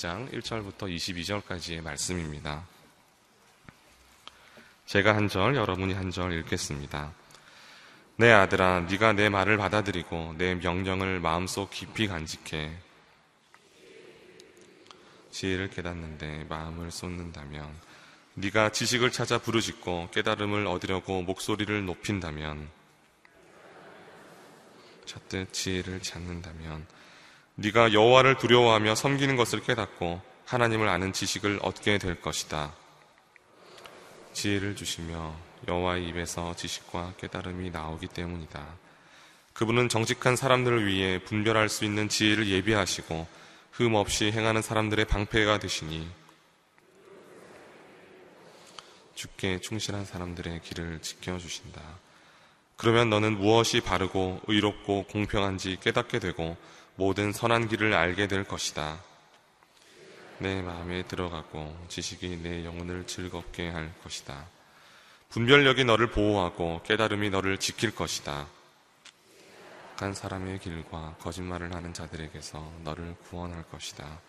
2장 1절부터 22절까지의 말씀입니다. 제가 한 절, 여러분이 한 절 읽겠습니다. 내 아들아, 네가 내 말을 받아들이고 내 명령을 마음속 깊이 간직해 지혜를 깨닫는데 마음을 쏟는다면 네가 지식을 찾아 부르짖고 깨달음을 얻으려고 목소리를 높인다면 찾듯 지혜를 찾는다면 네가 여호와를 두려워하며 섬기는 것을 깨닫고 하나님을 아는 지식을 얻게 될 것이다. 지혜를 주시며 여호와의 입에서 지식과 깨달음이 나오기 때문이다. 그분은 정직한 사람들을 위해 분별할 수 있는 지혜를 예비하시고 흠 없이 행하는 사람들의 방패가 되시니 주께 충실한 사람들의 길을 지켜주신다. 그러면 너는 무엇이 바르고 의롭고 공평한지 깨닫게 되고 모든 선한 길을 알게 될 것이다. 내 마음에 들어가고 지식이 내 영혼을 즐겁게 할 것이다. 분별력이 너를 보호하고 깨달음이 너를 지킬 것이다. 간 사람의 길과 거짓말을 하는 자들에게서 너를 구원할 것이다.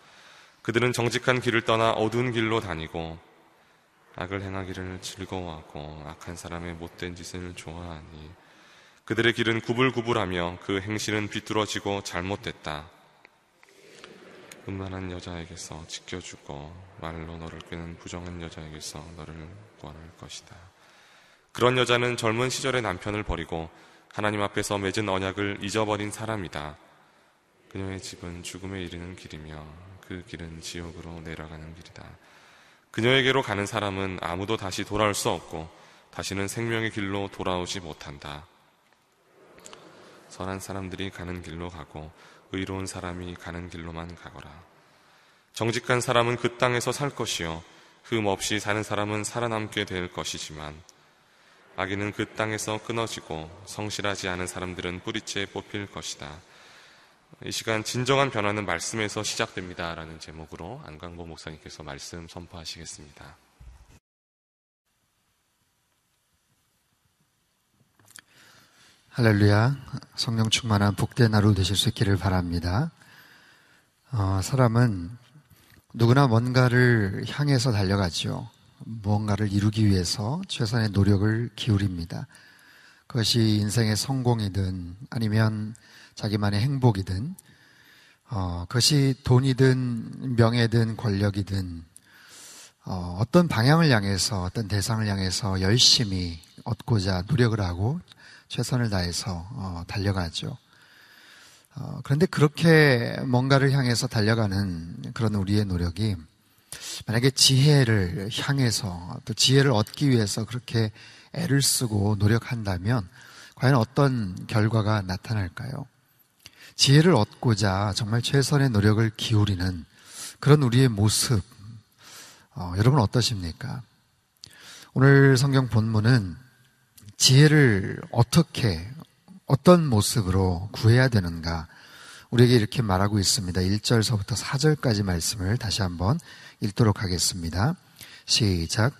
그들은 정직한 길을 떠나 어두운 길로 다니고 악을 행하기를 즐거워하고 악한 사람의 못된 짓을 좋아하니 그들의 길은 구불구불하며 그 행실은 비뚤어지고 잘못됐다. 음란한 여자에게서 지켜주고 말로 너를 꾀는 부정한 여자에게서 너를 구원할 것이다. 그런 여자는 젊은 시절의 남편을 버리고 하나님 앞에서 맺은 언약을 잊어버린 사람이다. 그녀의 집은 죽음에 이르는 길이며 그 길은 지옥으로 내려가는 길이다. 그녀에게로 가는 사람은 아무도 다시 돌아올 수 없고 다시는 생명의 길로 돌아오지 못한다. 선한 사람들이 가는 길로 가고 의로운 사람이 가는 길로만 가거라. 정직한 사람은 그 땅에서 살 것이요. 흠 없이 사는 사람은 살아남게 될 것이지만 악인은 그 땅에서 끊어지고 성실하지 않은 사람들은 뿌리째 뽑힐 것이다. 이 시간 진정한 변화는 말씀에서 시작됩니다. 라는 제목으로 안광보 목사님께서 말씀 선포하시겠습니다. 할렐루야. 성령 충만한 복된 하루 되실 수 있기를 바랍니다. 어, 사람은 누구나 뭔가를 향해서 달려가죠. 무언가를 이루기 위해서 최선의 노력을 기울입니다. 그것이 인생의 성공이든 아니면 자기만의 행복이든 어, 그것이 돈이든 명예든 권력이든 어, 어떤 방향을 향해서 어떤 대상을 향해서 열심히 얻고자 노력을 하고 최선을 다해서 어, 달려가죠. 어, 그런데 그렇게 뭔가를 향해서 달려가는 그런 우리의 노력이 만약에 지혜를 향해서 또 지혜를 얻기 위해서 그렇게 애를 쓰고 노력한다면 과연 어떤 결과가 나타날까요? 지혜를 얻고자 정말 최선의 노력을 기울이는 그런 우리의 모습, 어, 여러분 어떠십니까? 오늘 성경 본문은 지혜를 어떻게, 어떤 모습으로 구해야 되는가, 우리에게 이렇게 말하고 있습니다. 1절서부터 4절까지 말씀을 다시 한번 읽도록 하겠습니다. 시작.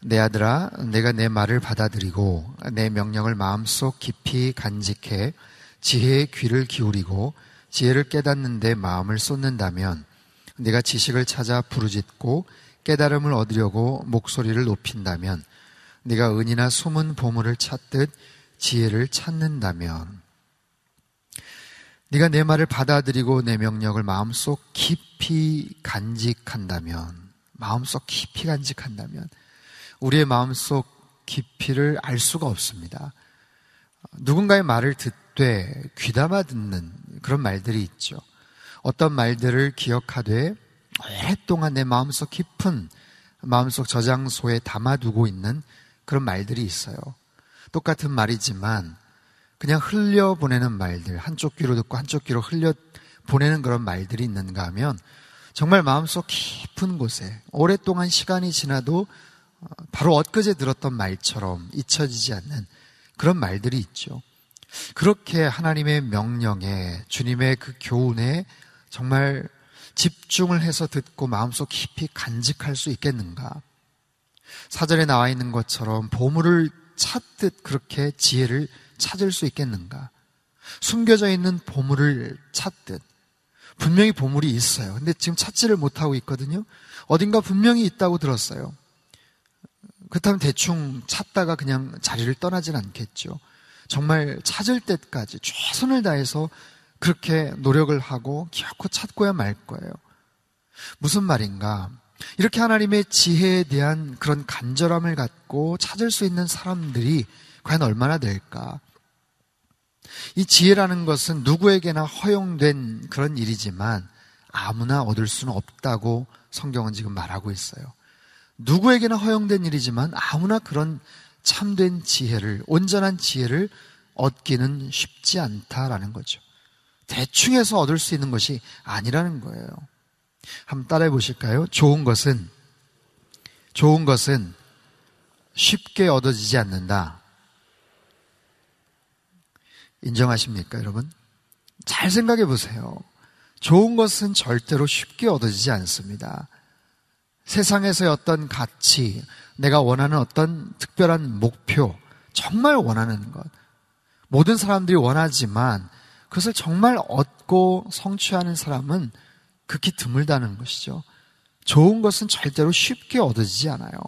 내 아들아, 내가 내 말을 받아들이고 내 명령을 마음속 깊이 간직해 지혜의 귀를 기울이고 지혜를 깨닫는 데 마음을 쏟는다면 네가 지식을 찾아 부르짖고 깨달음을 얻으려고 목소리를 높인다면 네가 은이나 숨은 보물을 찾듯 지혜를 찾는다면 네가 내 말을 받아들이고 내 명령을 마음속 깊이 간직한다면 마음속 깊이 간직한다면 우리의 마음속 깊이를 알 수가 없습니다. 누군가의 말을 듣되 귀담아 듣는 그런 말들이 있죠. 어떤 말들을 기억하되 오랫동안 내 마음속 깊은 마음속 저장소에 담아두고 있는 그런 말들이 있어요. 똑같은 말이지만 그냥 흘려보내는 말들, 한쪽 귀로 듣고 한쪽 귀로 흘려보내는 그런 말들이 있는가 하면 정말 마음속 깊은 곳에 오랫동안 시간이 지나도 어, 바로 엊그제 들었던 말처럼 잊혀지지 않는 그런 말들이 있죠. 그렇게 하나님의 명령에 주님의 그 교훈에 정말 집중을 해서 듣고 마음속 깊이 간직할 수 있겠는가? 사전에 나와 있는 것처럼 보물을 찾듯 그렇게 지혜를 찾을 수 있겠는가? 숨겨져 있는 보물을 찾듯 분명히 보물이 있어요. 근데 지금 찾지를 못하고 있거든요. 어딘가 분명히 있다고 들었어요. 그렇다면 대충 찾다가 그냥 자리를 떠나진 않겠죠. 정말 찾을 때까지 최선을 다해서 그렇게 노력을 하고 기어코 찾고야 말 거예요. 무슨 말인가? 이렇게 하나님의 지혜에 대한 그런 간절함을 갖고 찾을 수 있는 사람들이 과연 얼마나 될까? 이 지혜라는 것은 누구에게나 허용된 그런 일이지만 아무나 얻을 수는 없다고 성경은 지금 말하고 있어요. 누구에게나 허용된 일이지만 아무나 그런 참된 지혜를, 온전한 지혜를 얻기는 쉽지 않다라는 거죠. 대충 해서 얻을 수 있는 것이 아니라는 거예요. 한번 따라해 보실까요? 좋은 것은, 좋은 것은 쉽게 얻어지지 않는다. 인정하십니까, 여러분? 잘 생각해 보세요. 좋은 것은 절대로 쉽게 얻어지지 않습니다. 세상에서의 어떤 가치, 내가 원하는 어떤 특별한 목표, 정말 원하는 것. 모든 사람들이 원하지만 그것을 정말 얻고 성취하는 사람은 극히 드물다는 것이죠. 좋은 것은 절대로 쉽게 얻어지지 않아요.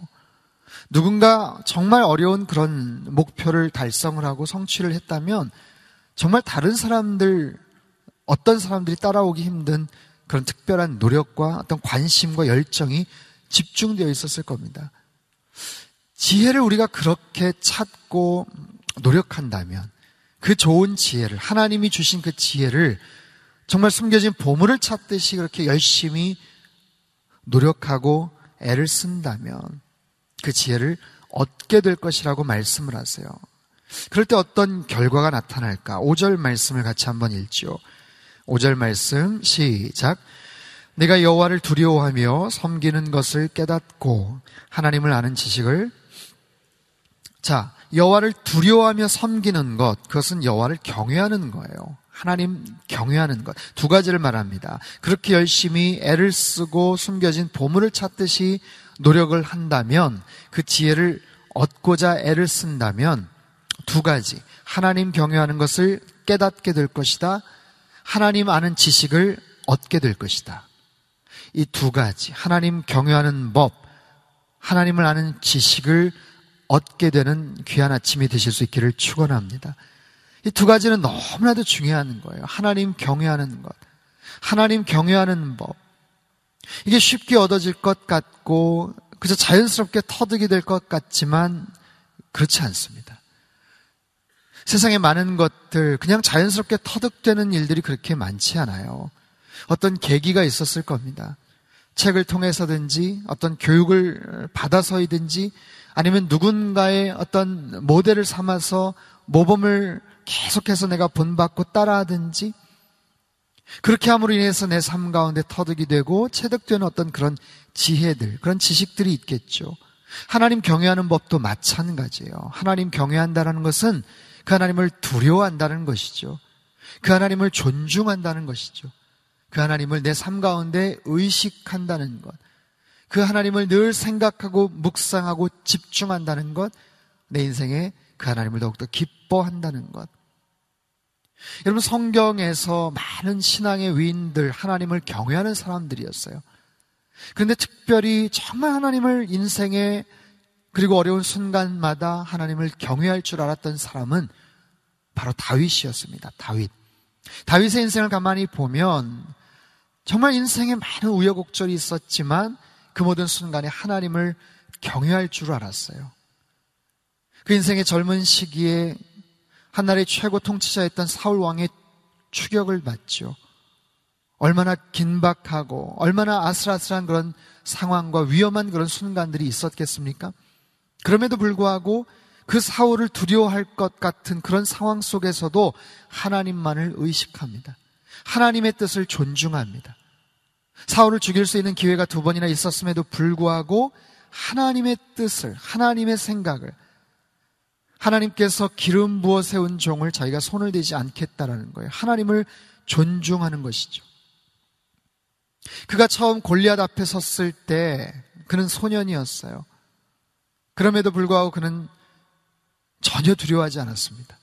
누군가 정말 어려운 그런 목표를 달성을 하고 성취를 했다면 정말 다른 사람들, 어떤 사람들이 따라오기 힘든 그런 특별한 노력과 어떤 관심과 열정이 집중되어 있었을 겁니다. 지혜를 우리가 그렇게 찾고 노력한다면 그 좋은 지혜를, 하나님이 주신 그 지혜를 정말 숨겨진 보물을 찾듯이 그렇게 열심히 노력하고 애를 쓴다면 그 지혜를 얻게 될 것이라고 말씀을 하세요. 그럴 때 어떤 결과가 나타날까? 5절 말씀을 같이 한번 읽죠. 5절 말씀 시작. 내가 여호와를 두려워하며 섬기는 것을 깨닫고 하나님을 아는 지식을 자, 여호와를 두려워하며 섬기는 것 그것은 여호와를 경외하는 거예요. 하나님 경외하는 것. 두 가지를 말합니다. 그렇게 열심히 애를 쓰고 숨겨진 보물을 찾듯이 노력을 한다면 그 지혜를 얻고자 애를 쓴다면 두 가지. 하나님 경외하는 것을 깨닫게 될 것이다. 하나님 아는 지식을 얻게 될 것이다. 이 두 가지. 하나님 경외하는 법, 하나님을 아는 지식을 얻게 되는 귀한 아침이 되실 수 있기를 축원합니다. 이 두 가지는 너무나도 중요한 거예요. 하나님 경외하는 것, 하나님 경외하는 법. 이게 쉽게 얻어질 것 같고 그저 자연스럽게 터득이 될 것 같지만 그렇지 않습니다. 세상에 많은 것들, 그냥 자연스럽게 터득되는 일들이 그렇게 많지 않아요. 어떤 계기가 있었을 겁니다. 책을 통해서든지 어떤 교육을 받아서이든지 아니면 누군가의 어떤 모델을 삼아서 모범을 계속해서 내가 본받고 따라하든지 그렇게 함으로 인해서 내 삶 가운데 터득이 되고 체득되는 어떤 그런 지혜들, 그런 지식들이 있겠죠. 하나님 경외하는 법도 마찬가지예요. 하나님 경외한다라는 것은 그 하나님을 두려워한다는 것이죠. 그 하나님을 존중한다는 것이죠. 그 하나님을 내 삶 가운데 의식한다는 것. 그 하나님을 늘 생각하고 묵상하고 집중한다는 것. 내 인생에 그 하나님을 더욱더 기뻐한다는 것. 여러분 성경에서 많은 신앙의 위인들 하나님을 경외하는 사람들이었어요. 그런데 특별히 정말 하나님을 인생에 그리고 어려운 순간마다 하나님을 경외할 줄 알았던 사람은 바로 다윗이었습니다. 다윗. 다윗의 인생을 가만히 보면 정말 인생에 많은 우여곡절이 있었지만 그 모든 순간에 하나님을 경외할 줄 알았어요. 그 인생의 젊은 시기에 한날의 최고 통치자였던 사울 왕의 추격을 받죠. 얼마나 긴박하고 얼마나 아슬아슬한 그런 상황과 위험한 그런 순간들이 있었겠습니까? 그럼에도 불구하고 그 사울을 두려워할 것 같은 그런 상황 속에서도 하나님만을 의식합니다. 하나님의 뜻을 존중합니다. 사울을 죽일 수 있는 기회가 두 번이나 있었음에도 불구하고 하나님의 뜻을, 하나님의 생각을, 하나님께서 기름 부어 세운 종을 자기가 손을 대지 않겠다라는 거예요. 하나님을 존중하는 것이죠. 그가 처음 골리앗 앞에 섰을 때 그는 소년이었어요. 그럼에도 불구하고 그는 전혀 두려워하지 않았습니다.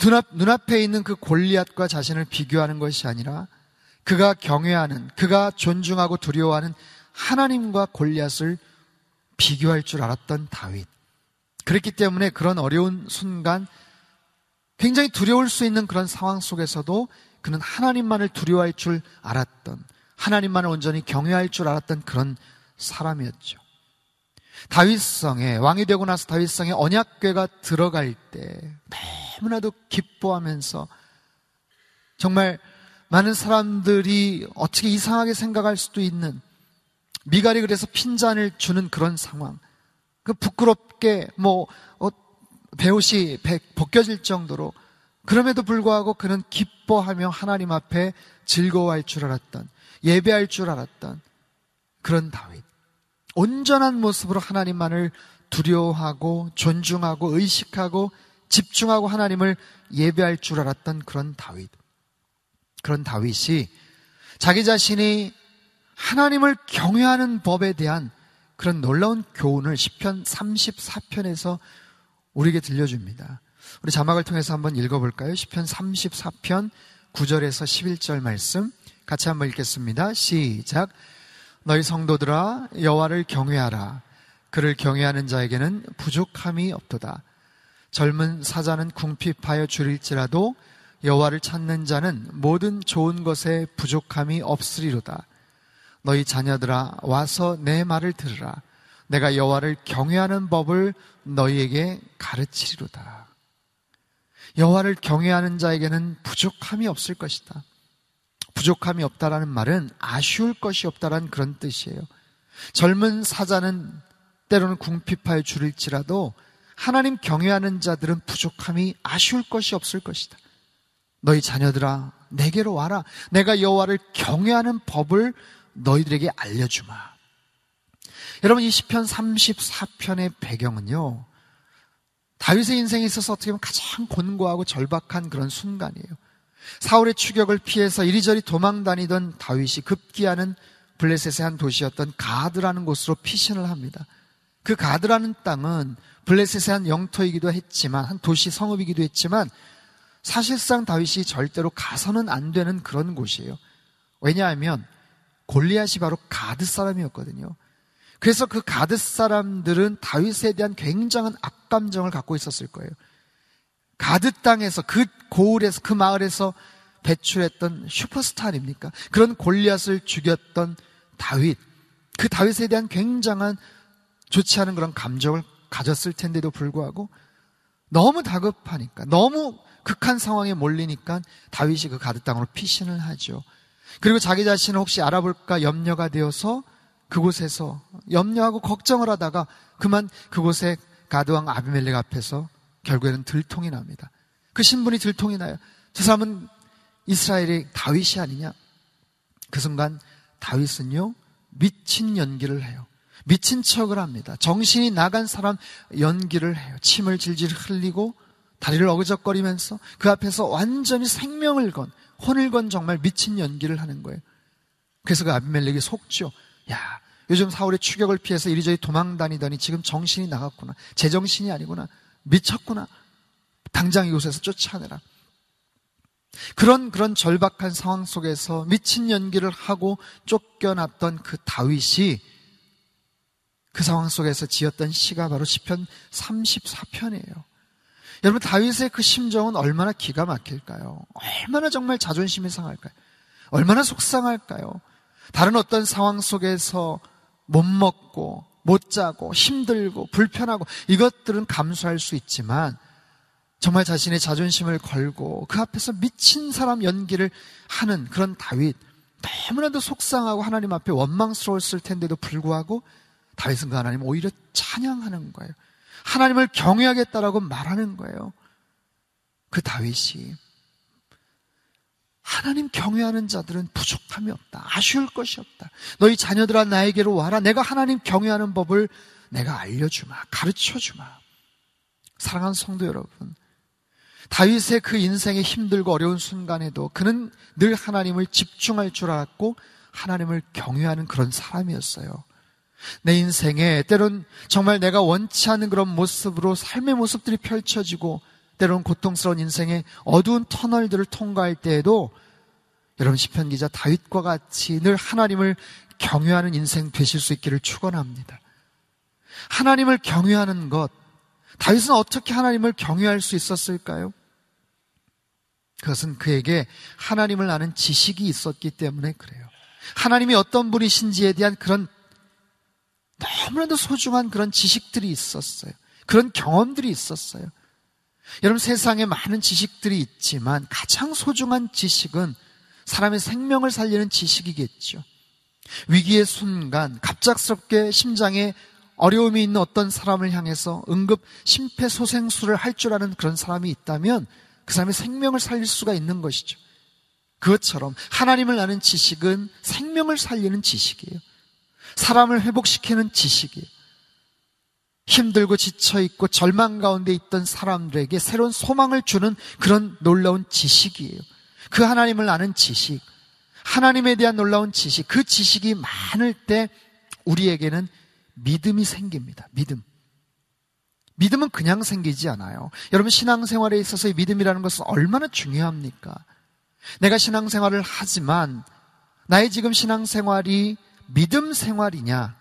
눈앞, 눈앞에 있는 그 골리앗과 자신을 비교하는 것이 아니라 그가 경외하는, 그가 존중하고 두려워하는 하나님과 골리앗을 비교할 줄 알았던 다윗. 그랬기 때문에 그런 어려운 순간 굉장히 두려울 수 있는 그런 상황 속에서도 그는 하나님만을 두려워할 줄 알았던, 하나님만을 온전히 경외할 줄 알았던 그런 사람이었죠. 다윗성에, 왕이 되고 나서 다윗성에 언약궤가 들어갈 때 너무나도 기뻐하면서 정말 많은 사람들이 어떻게 이상하게 생각할 수도 있는 미갈이 그래서 핀잔을 주는 그런 상황. 그 부끄럽게 뭐 어, 배옷이 벗겨질 정도로 그럼에도 불구하고 그는 기뻐하며 하나님 앞에 즐거워할 줄 알았던 예배할 줄 알았던 그런 다윗. 온전한 모습으로 하나님만을 두려워하고 존중하고 의식하고 집중하고 하나님을 예배할 줄 알았던 그런 다윗. 그런 다윗이 자기 자신이 하나님을 경외하는 법에 대한 그런 놀라운 교훈을 10편 34편에서 우리에게 들려줍니다. 우리 자막을 통해서 한번 읽어볼까요? 10편 34편 9절에서 11절 말씀 같이 한번 읽겠습니다. 시작. 너희 성도들아 여호와를 경외하라. 그를 경외하는 자에게는 부족함이 없도다. 젊은 사자는 궁핍하여 줄일지라도 여호와를 찾는 자는 모든 좋은 것에 부족함이 없으리로다. 너희 자녀들아 와서 내 말을 들으라. 내가 여호와를 경외하는 법을 너희에게 가르치리로다. 여호와를 경외하는 자에게는 부족함이 없을 것이다. 부족함이 없다라는 말은 아쉬울 것이 없다라는 그런 뜻이에요. 젊은 사자는 때로는 궁핍하여 줄일지라도 하나님 경외하는 자들은 부족함이 아쉬울 것이 없을 것이다. 너희 자녀들아 내게로 와라. 내가 여호와를 경외하는 법을 너희들에게 알려주마. 여러분 이 시편 34편의 배경은요. 다윗의 인생에 있어서 어떻게 보면 가장 곤고하고 절박한 그런 순간이에요. 사울의 추격을 피해서 이리저리 도망 다니던 다윗이 급기야는 블레셋의 한 도시였던 가드라는 곳으로 피신을 합니다. 그 가드라는 땅은 블레셋의 한 영토이기도 했지만 한 도시 성읍이기도 했지만 사실상 다윗이 절대로 가서는 안 되는 그런 곳이에요. 왜냐하면 골리앗이 바로 가드 사람이었거든요. 그래서 그 가드 사람들은 다윗에 대한 굉장한 악감정을 갖고 있었을 거예요. 가드 땅에서 그 고을에서 그 마을에서 배출했던 슈퍼스타 아닙니까? 그런 골리앗을 죽였던 다윗. 그 다윗에 대한 굉장한 좋지 않은 그런 감정을 가졌을 텐데도 불구하고 너무 다급하니까 너무 극한 상황에 몰리니까 다윗이 그 가드 땅으로 피신을 하죠. 그리고 자기 자신을 혹시 알아볼까 염려가 되어서 그곳에서 염려하고 걱정을 하다가 그만 그곳에 가드왕 아비멜렉 앞에서 결국에는 들통이 납니다. 그 신분이 들통이 나요. 저 사람은 이스라엘의 다윗이 아니냐? 그 순간 다윗은요 미친 연기를 해요. 미친 척을 합니다. 정신이 나간 사람 연기를 해요. 침을 질질 흘리고 다리를 어그적거리면서 그 앞에서 완전히 생명을 건, 혼을 건 정말 미친 연기를 하는 거예요. 그래서 그 아비멜렉이 속죠. 야, 요즘 사울의 추격을 피해서 이리저리 도망 다니더니 지금 정신이 나갔구나. 제정신이 아니구나. 미쳤구나. 당장 이곳에서 쫓아내라. 그런 그런 절박한 상황 속에서 미친 연기를 하고 쫓겨났던 그 다윗이 그 상황 속에서 지었던 시가 바로 시편 34편이에요. 여러분 다윗의 그 심정은 얼마나 기가 막힐까요? 얼마나 정말 자존심이 상할까요? 얼마나 속상할까요? 다른 어떤 상황 속에서 못 먹고 못 자고 힘들고 불편하고 이것들은 감수할 수 있지만 정말 자신의 자존심을 걸고 그 앞에서 미친 사람 연기를 하는 그런 다윗 너무나도 속상하고 하나님 앞에 원망스러웠을 텐데도 불구하고 다윗은 그 하나님 오히려 찬양하는 거예요. 하나님을 경외하겠다라고 말하는 거예요. 그 다윗이 하나님 경외하는 자들은 부족함이 없다. 아쉬울 것이 없다. 너희 자녀들아 나에게로 와라. 내가 하나님 경외하는 법을 내가 알려주마. 가르쳐주마. 사랑하는 성도 여러분. 다윗의 그 인생의 힘들고 어려운 순간에도 그는 늘 하나님을 집중할 줄 알았고 하나님을 경외하는 그런 사람이었어요. 내 인생에 때론 정말 내가 원치 않는 그런 모습으로 삶의 모습들이 펼쳐지고 때론 고통스러운 인생의 어두운 터널들을 통과할 때에도 여러분 시편 기자 다윗과 같이 늘 하나님을 경외하는 인생 되실 수 있기를 축원합니다. 하나님을 경외하는 것 다윗은 어떻게 하나님을 경외할 수 있었을까요? 그것은 그에게 하나님을 아는 지식이 있었기 때문에 그래요. 하나님이 어떤 분이신지에 대한 그런 너무나도 소중한 그런 지식들이 있었어요. 그런 경험들이 있었어요. 여러분 세상에 많은 지식들이 있지만 가장 소중한 지식은 사람의 생명을 살리는 지식이겠죠. 위기의 순간 갑작스럽게 심장에 어려움이 있는 어떤 사람을 향해서 응급 심폐소생술을 할 줄 아는 그런 사람이 있다면 그 사람의 생명을 살릴 수가 있는 것이죠. 그것처럼 하나님을 아는 지식은 생명을 살리는 지식이에요. 사람을 회복시키는 지식이에요. 힘들고 지쳐있고 절망 가운데 있던 사람들에게 새로운 소망을 주는 그런 놀라운 지식이에요. 그 하나님을 아는 지식, 하나님에 대한 놀라운 지식, 그 지식이 많을 때 우리에게는 믿음이 생깁니다. 믿음. 믿음은 그냥 생기지 않아요. 여러분 신앙생활에 있어서 의 믿음이라는 것은 얼마나 중요합니까? 내가 신앙생활을 하지만 나의 지금 신앙생활이 믿음 생활이냐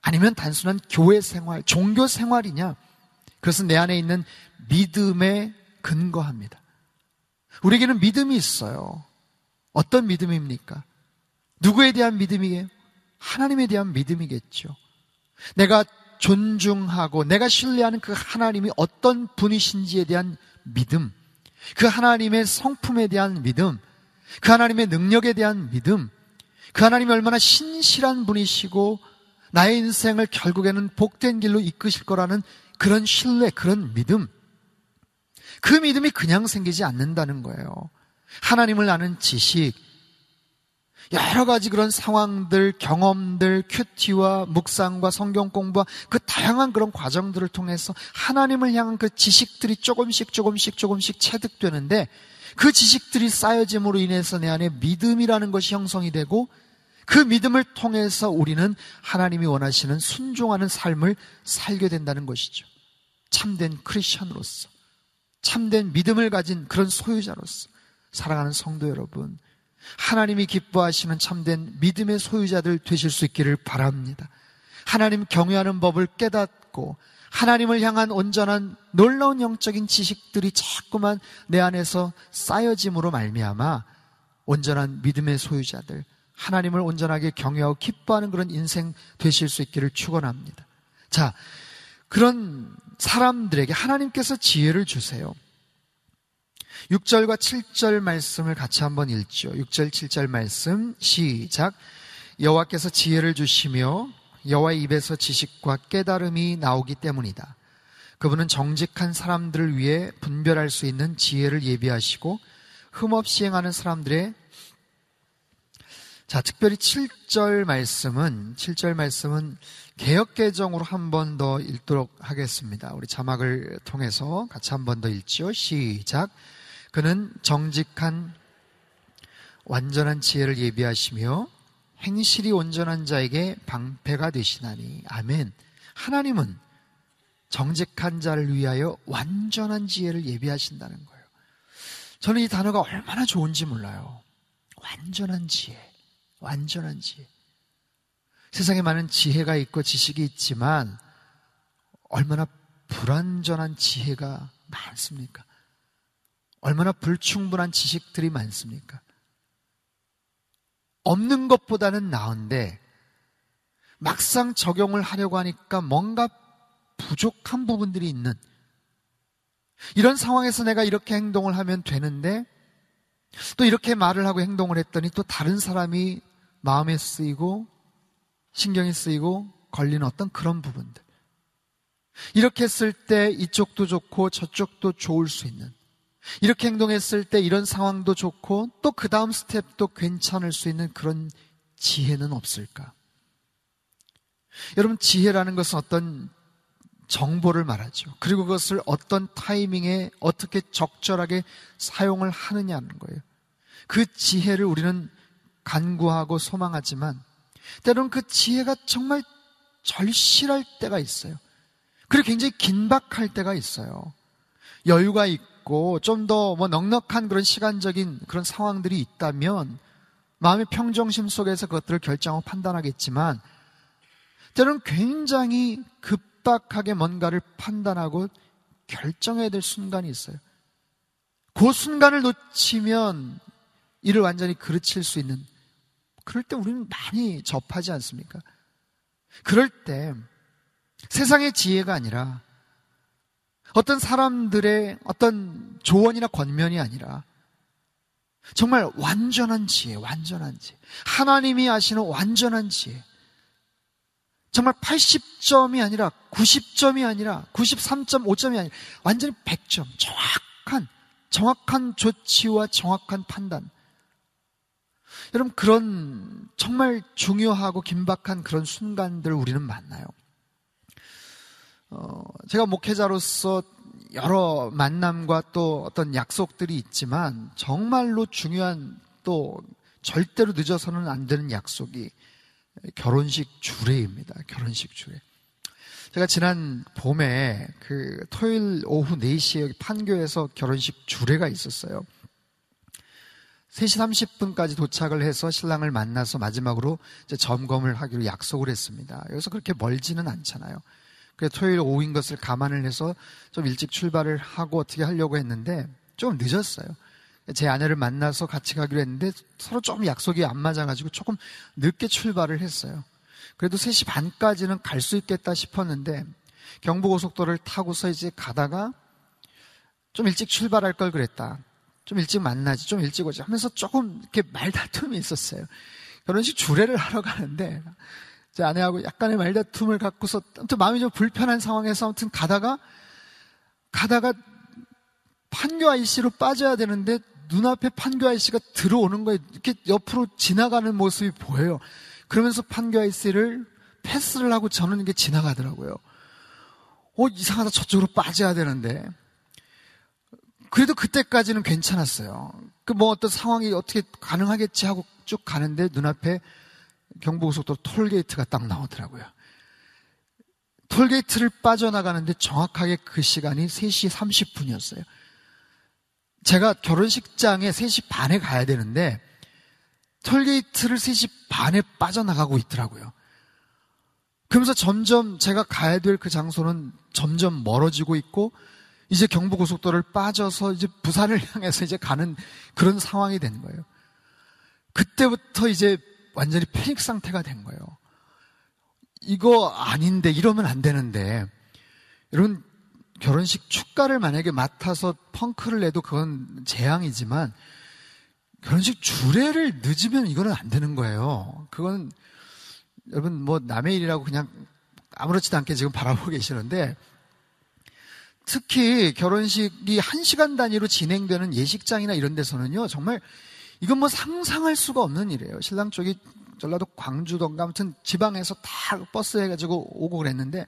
아니면 단순한 교회 생활, 종교 생활이냐 그것은 내 안에 있는 믿음에 근거합니다. 우리에게는 믿음이 있어요. 어떤 믿음입니까? 누구에 대한 믿음이에요? 하나님에 대한 믿음이겠죠. 내가 존중하고 내가 신뢰하는 그 하나님이 어떤 분이신지에 대한 믿음, 그 하나님의 성품에 대한 믿음, 그 하나님의 능력에 대한 믿음, 그 하나님이 얼마나 신실한 분이시고 나의 인생을 결국에는 복된 길로 이끄실 거라는 그런 신뢰, 그런 믿음. 그 믿음이 그냥 생기지 않는다는 거예요. 하나님을 아는 지식, 여러 가지 그런 상황들, 경험들, 큐티와 묵상과 성경 공부와 그 다양한 그런 과정들을 통해서 하나님을 향한 그 지식들이 조금씩 조금씩 조금씩 체득되는데 그 지식들이 쌓여짐으로 인해서 내 안에 믿음이라는 것이 형성이 되고 그 믿음을 통해서 우리는 하나님이 원하시는 순종하는 삶을 살게 된다는 것이죠. 참된 크리스천으로서, 참된 믿음을 가진 그런 소유자로서, 사랑하는 성도 여러분, 하나님이 기뻐하시는 참된 믿음의 소유자들 되실 수 있기를 바랍니다. 하나님 경외하는 법을 깨닫고 하나님을 향한 온전한 놀라운 영적인 지식들이 자꾸만 내 안에서 쌓여짐으로 말미암아 온전한 믿음의 소유자들 하나님을 온전하게 경외하고 기뻐하는 그런 인생 되실 수 있기를 축원합니다. 자, 그런 사람들에게 하나님께서 지혜를 주세요. 6절과 7절 말씀을 같이 한번 읽죠. 6절, 7절 말씀 시작. 여호와께서 지혜를 주시며 여호와의 입에서 지식과 깨달음이 나오기 때문이다. 그분은 정직한 사람들을 위해 분별할 수 있는 지혜를 예비하시고 흠없이 행하는 사람들의 자, 특별히 7절 말씀은 7절 말씀은 개혁 개정으로 한 번 더 읽도록 하겠습니다. 우리 자막을 통해서 같이 한 번 더 읽죠. 시작. 그는 정직한 완전한 지혜를 예비하시며 행실이 온전한 자에게 방패가 되시나니 아멘. 하나님은 정직한 자를 위하여 완전한 지혜를 예비하신다는 거예요. 저는 이 단어가 얼마나 좋은지 몰라요. 완전한 지혜, 완전한 지혜. 세상에 많은 지혜가 있고 지식이 있지만 얼마나 불완전한 지혜가 많습니까? 얼마나 불충분한 지식들이 많습니까? 없는 것보다는 나은데 막상 적용을 하려고 하니까 뭔가 부족한 부분들이 있는 이런 상황에서 내가 이렇게 행동을 하면 되는데 또 이렇게 말을 하고 행동을 했더니 또 다른 사람이 마음에 쓰이고 신경이 쓰이고 걸리는 어떤 그런 부분들. 이렇게 했을 때 이쪽도 좋고 저쪽도 좋을 수 있는 이렇게 행동했을 때 이런 상황도 좋고 또 그 다음 스텝도 괜찮을 수 있는 그런 지혜는 없을까? 여러분, 지혜라는 것은 어떤 정보를 말하죠. 그리고 그것을 어떤 타이밍에 어떻게 적절하게 사용을 하느냐는 거예요. 그 지혜를 우리는 간구하고 소망하지만 때로는 그 지혜가 정말 절실할 때가 있어요. 그리고 굉장히 긴박할 때가 있어요. 여유가 있고 좀 더 뭐 넉넉한 그런 시간적인 그런 상황들이 있다면 마음의 평정심 속에서 그것들을 결정하고 판단하겠지만 때로는 굉장히 급박하게 뭔가를 판단하고 결정해야 될 순간이 있어요. 그 순간을 놓치면 이를 완전히 그르칠 수 있는 그럴 때 우리는 많이 접하지 않습니까? 그럴 때 세상의 지혜가 아니라 어떤 사람들의 어떤 조언이나 권면이 아니라 정말 완전한 지혜, 완전한 지혜. 하나님이 아시는 완전한 지혜. 정말 80점이 아니라 90점이 아니라 93.5점이 아니라 완전히 100점. 정확한, 정확한 조치와 정확한 판단. 여러분, 그런 정말 중요하고 긴박한 그런 순간들 우리는 만나요. 어, 제가 목회자로서 여러 만남과 또 어떤 약속들이 있지만 정말로 중요한 또 절대로 늦어서는 안 되는 약속이 결혼식 주례입니다. 결혼식 주례. 제가 지난 봄에 그 토요일 오후 4시에 판교에서 결혼식 주례가 있었어요. 3시 30분까지 도착을 해서 신랑을 만나서 마지막으로 점검을 하기로 약속을 했습니다. 여기서 그렇게 멀지는 않잖아요. 그래서 토요일 오후인 것을 감안을 해서 좀 일찍 출발을 하고 어떻게 하려고 했는데 좀 늦었어요. 제 아내를 만나서 같이 가기로 했는데 서로 좀 약속이 안 맞아가지고 조금 늦게 출발을 했어요. 그래도 3시 반까지는 갈 수 있겠다 싶었는데 경부고속도로를 타고서 이제 가다가 좀 일찍 출발할 걸 그랬다. 좀 일찍 만나지, 좀 일찍 오지 하면서 조금 이렇게 말다툼이 있었어요. 결혼식 주례를 하러 가는데 제 아내하고 약간의 말다툼을 갖고서 아무튼 마음이 좀 불편한 상황에서 아무튼 가다가 가다가 판교 아이씨로 빠져야 되는데 눈앞에 판교 아이씨가 들어오는 거예요. 이렇게 옆으로 지나가는 모습이 보여요. 그러면서 판교 아이씨를 패스를 하고 저는 이게 지나가더라고요. 어, 이상하다. 저쪽으로 빠져야 되는데. 그래도 그때까지는 괜찮았어요. 그 뭐 어떤 상황이 어떻게 가능하겠지 하고 쭉 가는데 눈앞에 경부고속도로 톨게이트가 딱 나오더라고요. 톨게이트를 빠져나가는데 정확하게 그 시간이 3시 30분이었어요. 제가 결혼식장에 3시 반에 가야 되는데 톨게이트를 3시 반에 빠져나가고 있더라고요. 그러면서 점점 제가 가야 될 그 장소는 점점 멀어지고 있고 이제 경부고속도로를 빠져서 이제 부산을 향해서 이제 가는 그런 상황이 된 거예요. 그때부터 이제 완전히 패닉 상태가 된 거예요. 이거 아닌데, 이러면 안 되는데. 여러분, 결혼식 축가를 만약에 맡아서 펑크를 내도 그건 재앙이지만, 결혼식 주례를 늦으면 이거는 안 되는 거예요. 그건, 여러분, 뭐, 남의 일이라고 그냥 아무렇지도 않게 지금 바라보고 계시는데, 특히 결혼식이 한 시간 단위로 진행되는 예식장이나 이런 데서는요, 정말 이건 뭐 상상할 수가 없는 일이에요. 신랑 쪽이 전라도 광주던가 아무튼 지방에서 다 버스 해가지고 오고 그랬는데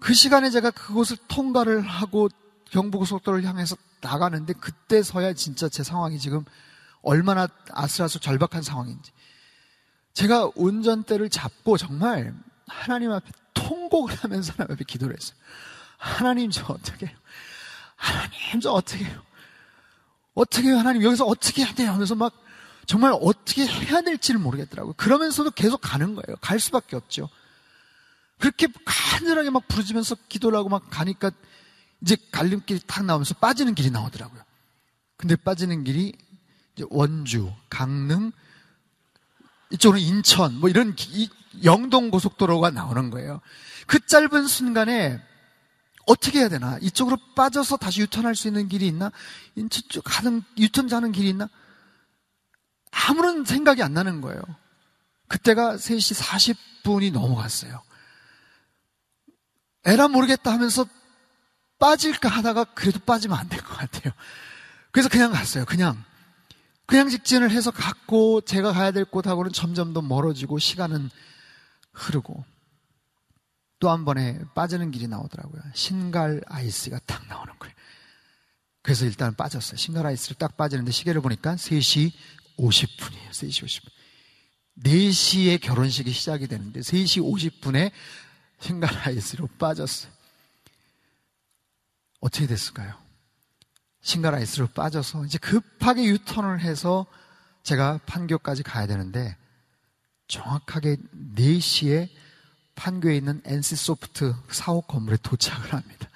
그 시간에 제가 그곳을 통과를 하고 경부고속도로를 향해서 나가는데 그때서야 진짜 제 상황이 지금 얼마나 아슬아슬 절박한 상황인지. 제가 운전대를 잡고 정말 하나님 앞에 통곡을 하면서 하나님 앞에 기도를 했어요. 하나님 저 어떻게 해요? 하나님 저 어떻게 해요? 어떻게 해요, 하나님? 여기서 어떻게 해야 돼요? 하면서 막 정말 어떻게 해야 될지를 모르겠더라고요. 그러면서도 계속 가는 거예요. 갈 수밖에 없죠. 그렇게 간절하게 막 부르짖으면서 기도를 하고 막 가니까 이제 갈림길이 탁 나오면서 빠지는 길이 나오더라고요. 근데 빠지는 길이 원주, 강릉, 이쪽으로 인천, 뭐 이런 영동 고속도로가 나오는 거예요. 그 짧은 순간에 어떻게 해야 되나? 이쪽으로 빠져서 다시 유턴할 수 있는 길이 있나? 인천 쪽 가는, 유턴 자는 길이 있나? 아무런 생각이 안 나는 거예요. 그때가 3시 40분이 넘어갔어요. 에라 모르겠다 하면서 빠질까 하다가 그래도 빠지면 안 될 것 같아요. 그래서 그냥 갔어요. 그냥. 그냥 직진을 해서 갔고 제가 가야 될 곳하고는 점점 더 멀어지고 시간은 흐르고 또 한 번에 빠지는 길이 나오더라고요. 신갈 아이스가 딱 나오는 거예요. 그래서 일단 빠졌어요. 신갈 아이스를 딱 빠지는데 시계를 보니까 3시 50분이에요. 3시 50분. 4시에 결혼식이 시작이 되는데 3시 50분에 신갈 IC로 빠졌어요. 어떻게 됐을까요? 신갈 IC로 빠져서 이제 급하게 유턴을 해서 제가 판교까지 가야 되는데 정확하게 4시에 판교에 있는 NC소프트 사옥 건물에 도착을 합니다.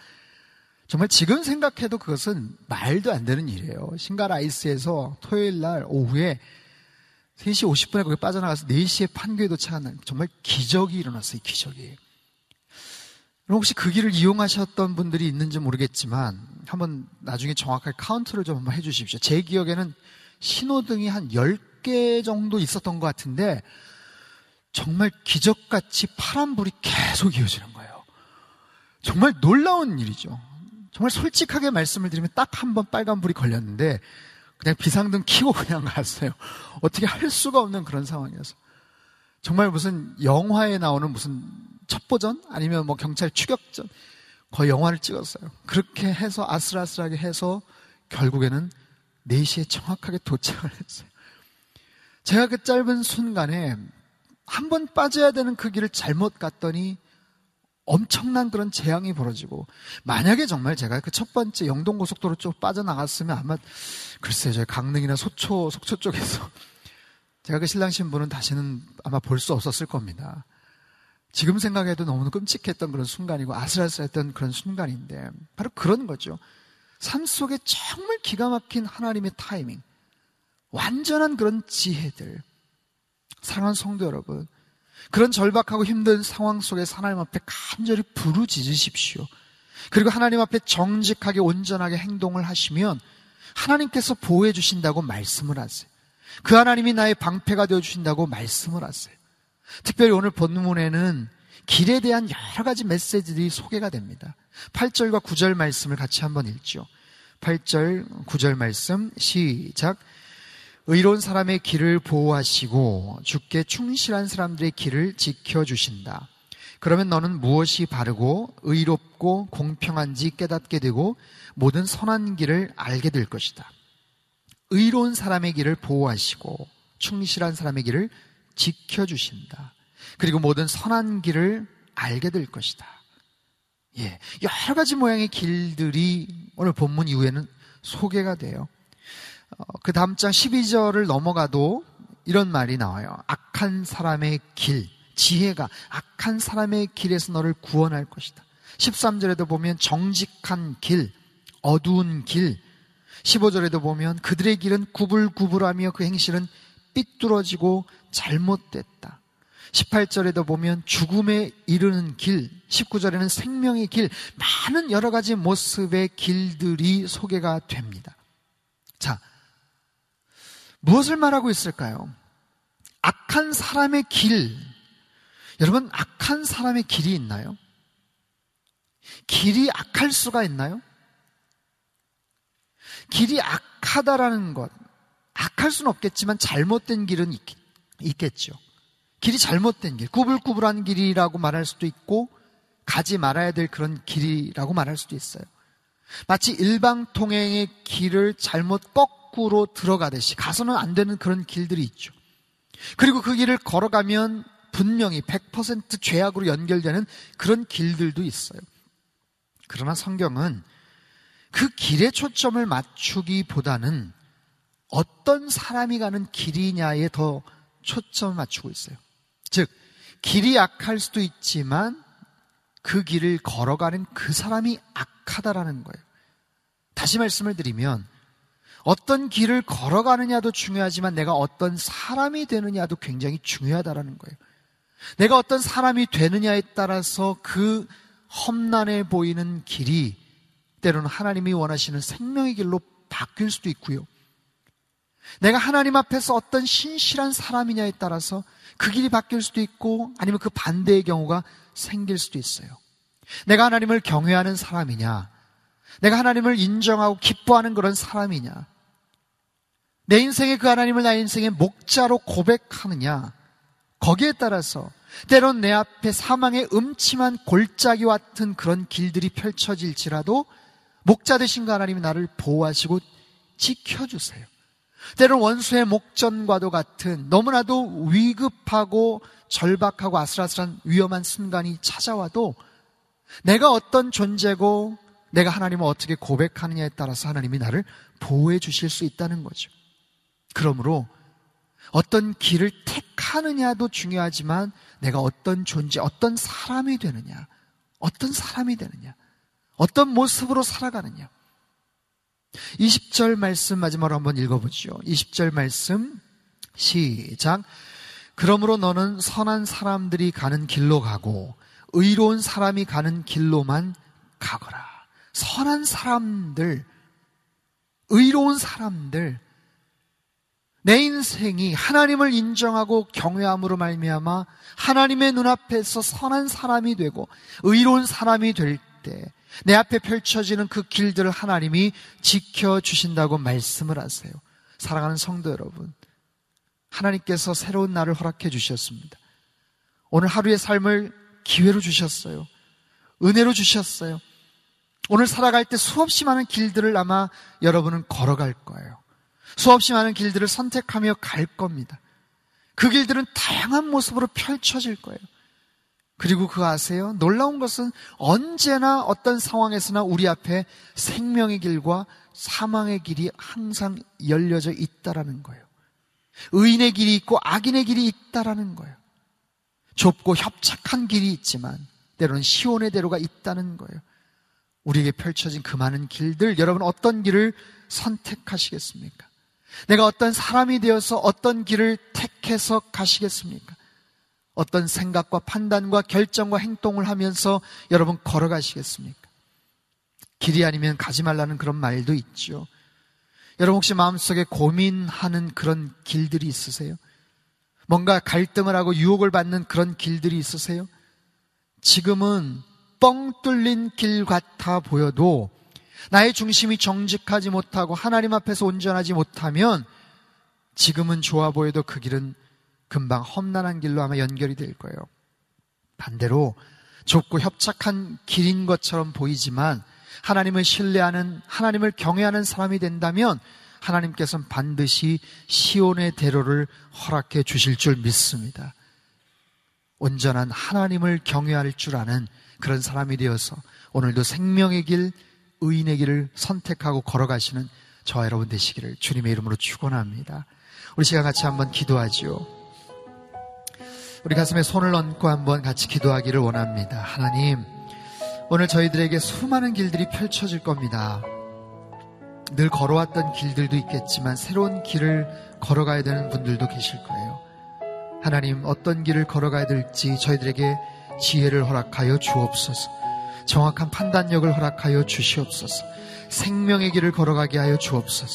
정말 지금 생각해도 그것은 말도 안 되는 일이에요. 신갈 IC에서 토요일 날 오후에 3시 50분에 거기 빠져나가서 4시에 판교에 도착하는 정말 기적이 일어났어요, 기적이. 혹시 그 길을 이용하셨던 분들이 있는지 모르겠지만 한번 나중에 정확하게 카운트를 좀 한번 해 주십시오. 제 기억에는 신호등이 한 10개 정도 있었던 것 같은데 정말 기적같이 파란불이 계속 이어지는 거예요. 정말 놀라운 일이죠. 정말 솔직하게 말씀을 드리면 딱 한 번 빨간불이 걸렸는데 그냥 비상등 켜고 그냥 갔어요. 어떻게 할 수가 없는 그런 상황이어서. 정말 무슨 영화에 나오는 무슨 첩보전? 아니면 뭐 경찰 추격전? 거의 영화를 찍었어요. 그렇게 해서 아슬아슬하게 해서 결국에는 4시에 정확하게 도착을 했어요. 제가 그 짧은 순간에 한 번 빠져야 되는 그 길을 잘못 갔더니 엄청난 그런 재앙이 벌어지고 만약에 정말 제가 그 첫 번째 영동 고속도로 쪽 빠져나갔으면 아마 글쎄요 저희 강릉이나 소초 속초 쪽에서 제가 그 신랑 신부는 다시는 아마 볼 수 없었을 겁니다. 지금 생각해도 너무 끔찍했던 그런 순간이고 아슬아슬했던 그런 순간인데 바로 그런 거죠. 삶 속에 정말 기가 막힌 하나님의 타이밍, 완전한 그런 지혜들. 사랑하는 성도 여러분, 그런 절박하고 힘든 상황 속에서 하나님 앞에 간절히 부르짖으십시오. 그리고 하나님 앞에 정직하게 온전하게 행동을 하시면 하나님께서 보호해 주신다고 말씀을 하세요. 그 하나님이 나의 방패가 되어 주신다고 말씀을 하세요. 특별히 오늘 본문에는 길에 대한 여러 가지 메시지들이 소개가 됩니다. 8절과 9절 말씀을 같이 한번 읽죠. 8절, 9절 말씀 시작. 의로운 사람의 길을 보호하시고 주께 충실한 사람들의 길을 지켜주신다. 그러면 너는 무엇이 바르고 의롭고 공평한지 깨닫게 되고 모든 선한 길을 알게 될 것이다. 의로운 사람의 길을 보호하시고 충실한 사람의 길을 지켜주신다. 그리고 모든 선한 길을 알게 될 것이다. 예. 여러 가지 모양의 길들이 오늘 본문 이후에는 소개가 돼요. 어, 그 다음 장 12절을 넘어가도 이런 말이 나와요. 악한 사람의 길, 지혜가 악한 사람의 길에서 너를 구원할 것이다. 13절에도 보면 정직한 길, 어두운 길, 15절에도 보면 그들의 길은 구불구불하며 그 행실은 삐뚤어지고 잘못됐다. 18절에도 보면 죽음에 이르는 길, 19절에는 생명의 길, 많은 여러 가지 모습의 길들이 소개가 됩니다. 자, 무엇을 말하고 있을까요? 악한 사람의 길. 여러분, 악한 사람의 길이 있나요? 길이 악할 수가 있나요? 길이 악하다라는 것, 악할 수는 없겠지만 잘못된 길은 있, 있겠죠. 길이 잘못된 길, 구불구불한 길이라고 말할 수도 있고, 가지 말아야 될 그런 길이라고 말할 수도 있어요. 마치 일방통행의 길을 잘못 거꾸로 들어가듯이 가서는 안 되는 그런 길들이 있죠. 그리고 그 길을 걸어가면 분명히 100% 죄악으로 연결되는 그런 길들도 있어요. 그러나 성경은 그 길에 초점을 맞추기보다는 어떤 사람이 가는 길이냐에 더 초점을 맞추고 있어요. 즉, 길이 악할 수도 있지만 그 길을 걸어가는 그 사람이 악하다라는 거예요. 다시 말씀을 드리면 어떤 길을 걸어가느냐도 중요하지만 내가 어떤 사람이 되느냐도 굉장히 중요하다라는 거예요. 내가 어떤 사람이 되느냐에 따라서 그 험난해 보이는 길이 때로는 하나님이 원하시는 생명의 길로 바뀔 수도 있고요. 내가 하나님 앞에서 어떤 신실한 사람이냐에 따라서 그 길이 바뀔 수도 있고 아니면 그 반대의 경우가 생길 수도 있어요. 내가 하나님을 경외하는 사람이냐? 내가 하나님을 인정하고 기뻐하는 그런 사람이냐? 내 인생의 그 하나님을 나의 인생의 목자로 고백하느냐? 거기에 따라서 때론 내 앞에 사망의 음침한 골짜기 같은 그런 길들이 펼쳐질지라도 목자 되신 그 하나님이 나를 보호하시고 지켜주세요. 때론 원수의 목전과도 같은 너무나도 위급하고 절박하고 아슬아슬한 위험한 순간이 찾아와도 내가 어떤 존재고 내가 하나님을 어떻게 고백하느냐에 따라서 하나님이 나를 보호해 주실 수 있다는 거죠. 그러므로 어떤 길을 택하느냐도 중요하지만 내가 어떤 존재, 어떤 사람이 되느냐, 어떤 사람이 되느냐, 어떤 모습으로 살아가느냐. 20절 말씀 마지막으로 한번 읽어보죠. 20절 말씀 시작. 그러므로 너는 선한 사람들이 가는 길로 가고 의로운 사람이 가는 길로만 가거라. 선한 사람들, 의로운 사람들, 내 인생이 하나님을 인정하고 경외함으로 말미암아 하나님의 눈앞에서 선한 사람이 되고 의로운 사람이 될 때 내 앞에 펼쳐지는 그 길들을 하나님이 지켜 주신다고 말씀을 하세요. 사랑하는 성도 여러분, 하나님께서 새로운 날을 허락해 주셨습니다. 오늘 하루의 삶을 기회로 주셨어요. 은혜로 주셨어요. 오늘 살아갈 때 수없이 많은 길들을 아마 여러분은 걸어갈 거예요. 수없이 많은 길들을 선택하며 갈 겁니다. 그 길들은 다양한 모습으로 펼쳐질 거예요. 그리고 그거 아세요? 놀라운 것은 언제나 어떤 상황에서나 우리 앞에 생명의 길과 사망의 길이 항상 열려져 있다라는 거예요. 의인의 길이 있고 악인의 길이 있다라는 거예요. 좁고 협착한 길이 있지만 때로는 시온의 대로가 있다는 거예요. 우리에게 펼쳐진 그 많은 길들, 여러분 어떤 길을 선택하시겠습니까? 내가 어떤 사람이 되어서 어떤 길을 택해서 가시겠습니까? 어떤 생각과 판단과 결정과 행동을 하면서 여러분 걸어가시겠습니까? 길이 아니면 가지 말라는 그런 말도 있죠. 여러분 혹시 마음속에 고민하는 그런 길들이 있으세요? 뭔가 갈등을 하고 유혹을 받는 그런 길들이 있으세요? 지금은 뻥 뚫린 길 같아 보여도 나의 중심이 정직하지 못하고 하나님 앞에서 온전하지 못하면 지금은 좋아 보여도 그 길은 금방 험난한 길로 아마 연결이 될 거예요. 반대로 좁고 협착한 길인 것처럼 보이지만 하나님을 신뢰하는 하나님을 경외하는 사람이 된다면 하나님께서는 반드시 시온의 대로를 허락해 주실 줄 믿습니다. 온전한 하나님을 경외할 줄 아는 그런 사람이 되어서 오늘도 생명의 길, 의인의 길을 선택하고 걸어가시는 저와 여러분 되시기를 주님의 이름으로 축원합니다. 우리 시간 같이 한번 기도하지요. 우리 가슴에 손을 얹고 한번 같이 기도하기를 원합니다. 하나님, 오늘 저희들에게 수많은 길들이 펼쳐질 겁니다. 늘 걸어왔던 길들도 있겠지만 새로운 길을 걸어가야 되는 분들도 계실 거예요. 하나님, 어떤 길을 걸어가야 될지 저희들에게 지혜를 허락하여 주옵소서. 정확한 판단력을 허락하여 주시옵소서. 생명의 길을 걸어가게 하여 주옵소서.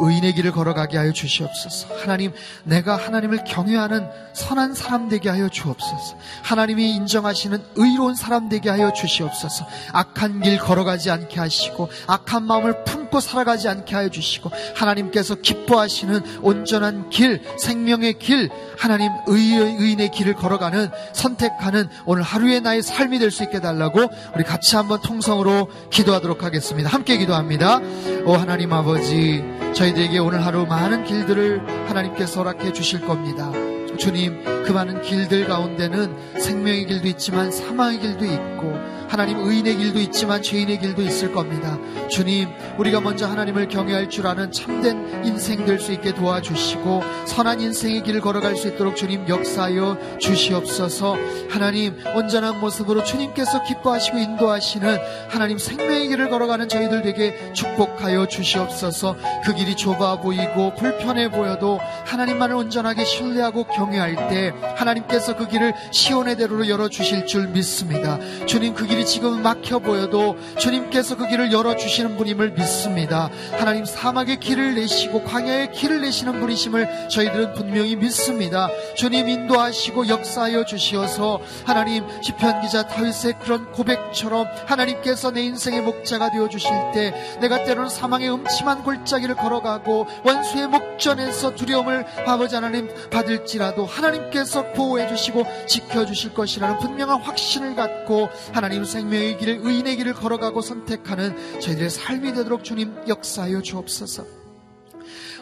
의인의 길을 걸어가게 하여 주시옵소서. 하나님, 내가 하나님을 경외하는 선한 사람 되게 하여 주옵소서. 하나님이 인정하시는 의로운 사람 되게 하여 주시옵소서. 악한 길 걸어가지 않게 하시고, 악한 마음을 품고 살아가지 않게 하여 주시고, 하나님께서 기뻐하시는 온전한 길, 생명의 길, 하나님 의의, 의인의 길을 걸어가는, 선택하는 오늘 하루의 나의 삶이 될 수 있게 달라고 우리 같이 한번 통성으로 기도하도록 하겠습니다. 함께 기도합니다. 오 하나님 아버지, 저희 들에게 오늘 하루 많은 길들을 하나님께서 허락해 주실 겁니다. 주님, 그 많은 길들 가운데는 생명의 길도 있지만 사망의 길도 있고 하나님 의인의 길도 있지만 죄인의 길도 있을 겁니다. 주님, 우리가 먼저 하나님을 경외할 줄 아는 참된 인생 될 수 있게 도와주시고 선한 인생의 길을 걸어갈 수 있도록 주님 역사하여 주시옵소서. 하나님 온전한 모습으로 주님께서 기뻐하시고 인도하시는 하나님 생명의 길을 걸어가는 저희들 에게 축복하여 주시옵소서. 그 길이 좁아 보이고 불편해 보여도 하나님만을 온전하게 신뢰하고 경 외할 때 하나님께서 그 길을 시온의 대로로 열어 주실 줄 믿습니다. 주님 그 길이 지금 막혀 보여도 주님께서 그 길을 열어 주시는 분임을 믿습니다. 하나님 사막의 길을 내시고 광야의 길을 내시는 분이심을 저희들은 분명히 믿습니다. 주님 인도하시고 역사하여 주시어서 하나님 시편 기자 다윗의 그런 고백처럼 하나님께서 내 인생의 목자가 되어 주실 때 내가 때로는 사망의 음침한 골짜기를 걸어가고 원수의 목전에서 두려움을 아버지 하나님 받을지라도 하나님께서 보호해 주시고 지켜 주실 것이라는 분명한 확신을 갖고 하나님 생명의 길을 의인의 길을 걸어가고 선택하는 저희들의 삶이 되도록 주님 역사하여 주옵소서.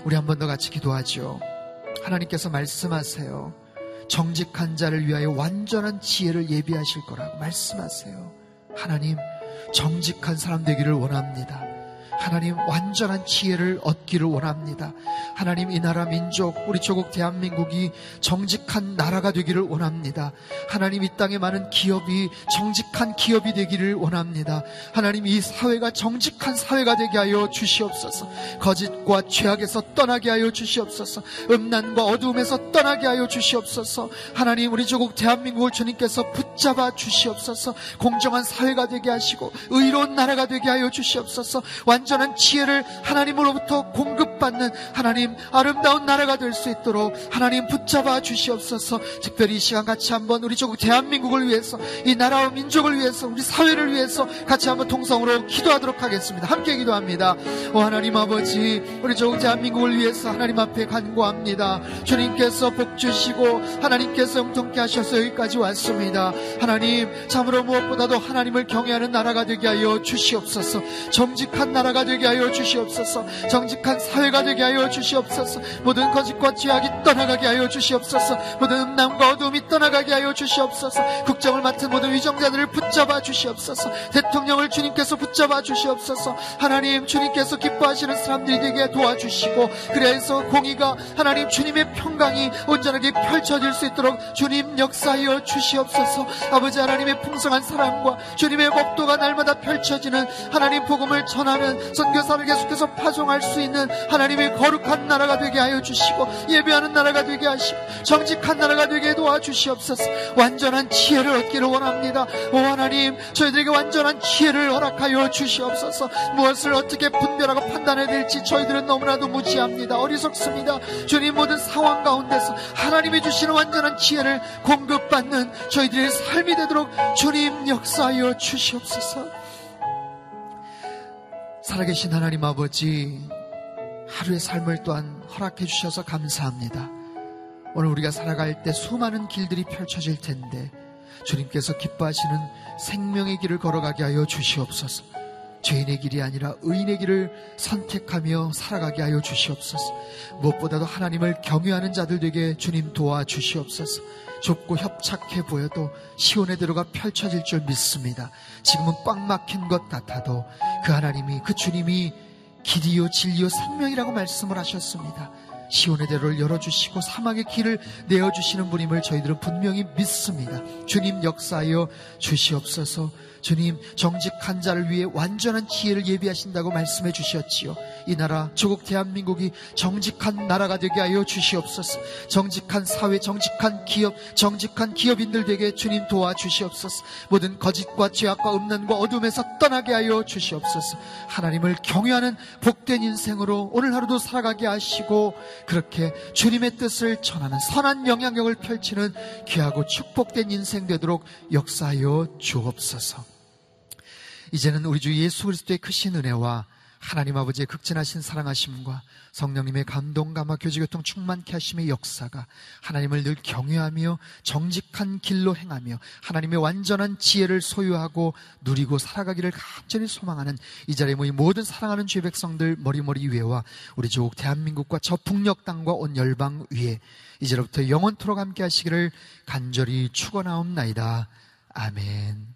우리 한 번 더 같이 기도하죠. 하나님께서 말씀하세요. 정직한 자를 위하여 완전한 지혜를 예비하실 거라고 말씀하세요. 하나님, 정직한 사람 되기를 원합니다. 하나님 완전한 지혜를 얻기를 원합니다. 하나님 이 나라 민족 우리 조국 대한민국이 정직한 나라가 되기를 원합니다. 하나님 이 땅에 많은 기업이 정직한 기업이 되기를 원합니다. 하나님 이 사회가 정직한 사회가 되게 하여 주시옵소서. 거짓과 죄악에서 떠나게 하여 주시옵소서. 음란과 어두움에서 떠나게 하여 주시옵소서. 하나님 우리 조국 대한민국을 주님께서 붙잡아 주시옵소서. 공정한 사회가 되게 하시고 의로운 나라가 되게 하여 주시옵소서. 완 완전한 지혜를 하나님으로부터 공급받는 하나님 아름다운 나라가 될 수 있도록 하나님 붙잡아 주시옵소서. 특별히 이 시간 같이 한번 우리 조국 대한민국을 위해서 이 나라와 민족을 위해서 우리 사회를 위해서 같이 한번 통성으로 기도하도록 하겠습니다. 함께 기도합니다. 오 하나님 아버지 우리 조국 대한민국을 위해서 하나님 앞에 간구합니다. 주님께서 복 주시고 하나님께서 영통케 하셔서 여기까지 왔습니다. 하나님 참으로 무엇보다도 하나님을 경외하는 나라가 되게 하여 주시옵소서. 정직한 나라 가 나라가 되게 하여 주시옵소서. 정직한 사회가 되게 하여 주시옵소서. 모든 거짓과 죄악이 떠나가게 하여 주시옵소서. 모든 음란과 어둠이 떠나가게 하여 주시옵소서. 국정을 맡은 모든 위정자들을 붙잡아 주시옵소서. 대통령을 주님께서 붙잡아 주시옵소서. 하나님 주님께서 기뻐하시는 사람들이 되게 도와주시고 그래서 공의가 하나님 주님의 평강이 온전하게 펼쳐질 수 있도록 주님 역사하여 주시옵소서. 아버지 하나님의 풍성한 사랑과 주님의 법도가 날마다 펼쳐지는 하나님 복음을 전하 는 선교사를 계속해서 파송할 수 있는 하나님의 거룩한 나라가 되게 하여 주시고 예배하는 나라가 되게 하시고 정직한 나라가 되게 도와주시옵소서. 완전한 지혜를 얻기를 원합니다. 오 하나님 저희들에게 완전한 지혜를 허락하여 주시옵소서. 무엇을 어떻게 분별하고 판단해야 될지 저희들은 너무나도 무지합니다. 어리석습니다. 주님 모든 상황 가운데서 하나님이 주시는 완전한 지혜를 공급받는 저희들의 삶이 되도록 주님 역사하여 주시옵소서 살아계신 하나님 아버지, 하루의 삶을 또한 허락해 주셔서 감사합니다. 오늘 우리가 살아갈 때 수많은 길들이 펼쳐질 텐데, 주님께서 기뻐하시는 생명의 길을 걸어가게 하여 주시옵소서. 죄인의 길이 아니라 의인의 길을 선택하며 살아가게 하여 주시옵소서. 무엇보다도 하나님을 경외하는 자들 되게 주님 도와 주시옵소서. 좁고 협착해 보여도 시온의 대로가 펼쳐질 줄 믿습니다. 지금은 꽉 막힌 것 같아도 그 하나님이 그 주님이 길이요 진리요 생명이라고 말씀을 하셨습니다. 시온의 대로를 열어주시고 사막의 길을 내어주시는 분임을 저희들은 분명히 믿습니다. 주님 역사하여 주시옵소서 주님 정직한 자를 위해 완전한 지혜를 예비하신다고 말씀해 주셨지요. 이 나라 조국 대한민국이 정직한 나라가 되게 하여 주시옵소서. 정직한 사회, 정직한 기업, 정직한 기업인들 되게 주님 도와 주시옵소서. 모든 거짓과 죄악과 음란과 어둠에서 떠나게 하여 주시옵소서. 하나님을 경외하는 복된 인생으로 오늘 하루도 살아가게 하시고 그렇게 주님의 뜻을 전하는 선한 영향력을 펼치는 귀하고 축복된 인생 되도록 역사하여 주옵소서. 이제는 우리 주 예수 그리스도의 크신 은혜와 하나님 아버지의 극진하신 사랑하심과 성령님의 감동, 감화, 교제교통 충만케 하심의 역사가 하나님을 늘 경외하며 정직한 길로 행하며 하나님의 완전한 지혜를 소유하고 누리고 살아가기를 간절히 소망하는 이 자리에 모인 모든 사랑하는 주의 백성들 머리머리 위에와 우리 조국 대한민국과 저 북녘 땅과 온 열방 위에 이제로부터 영원토록 함께 하시기를 간절히 축원하옵나이다. 아멘.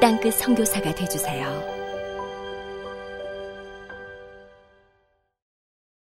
땅끝 성교사가 되주세요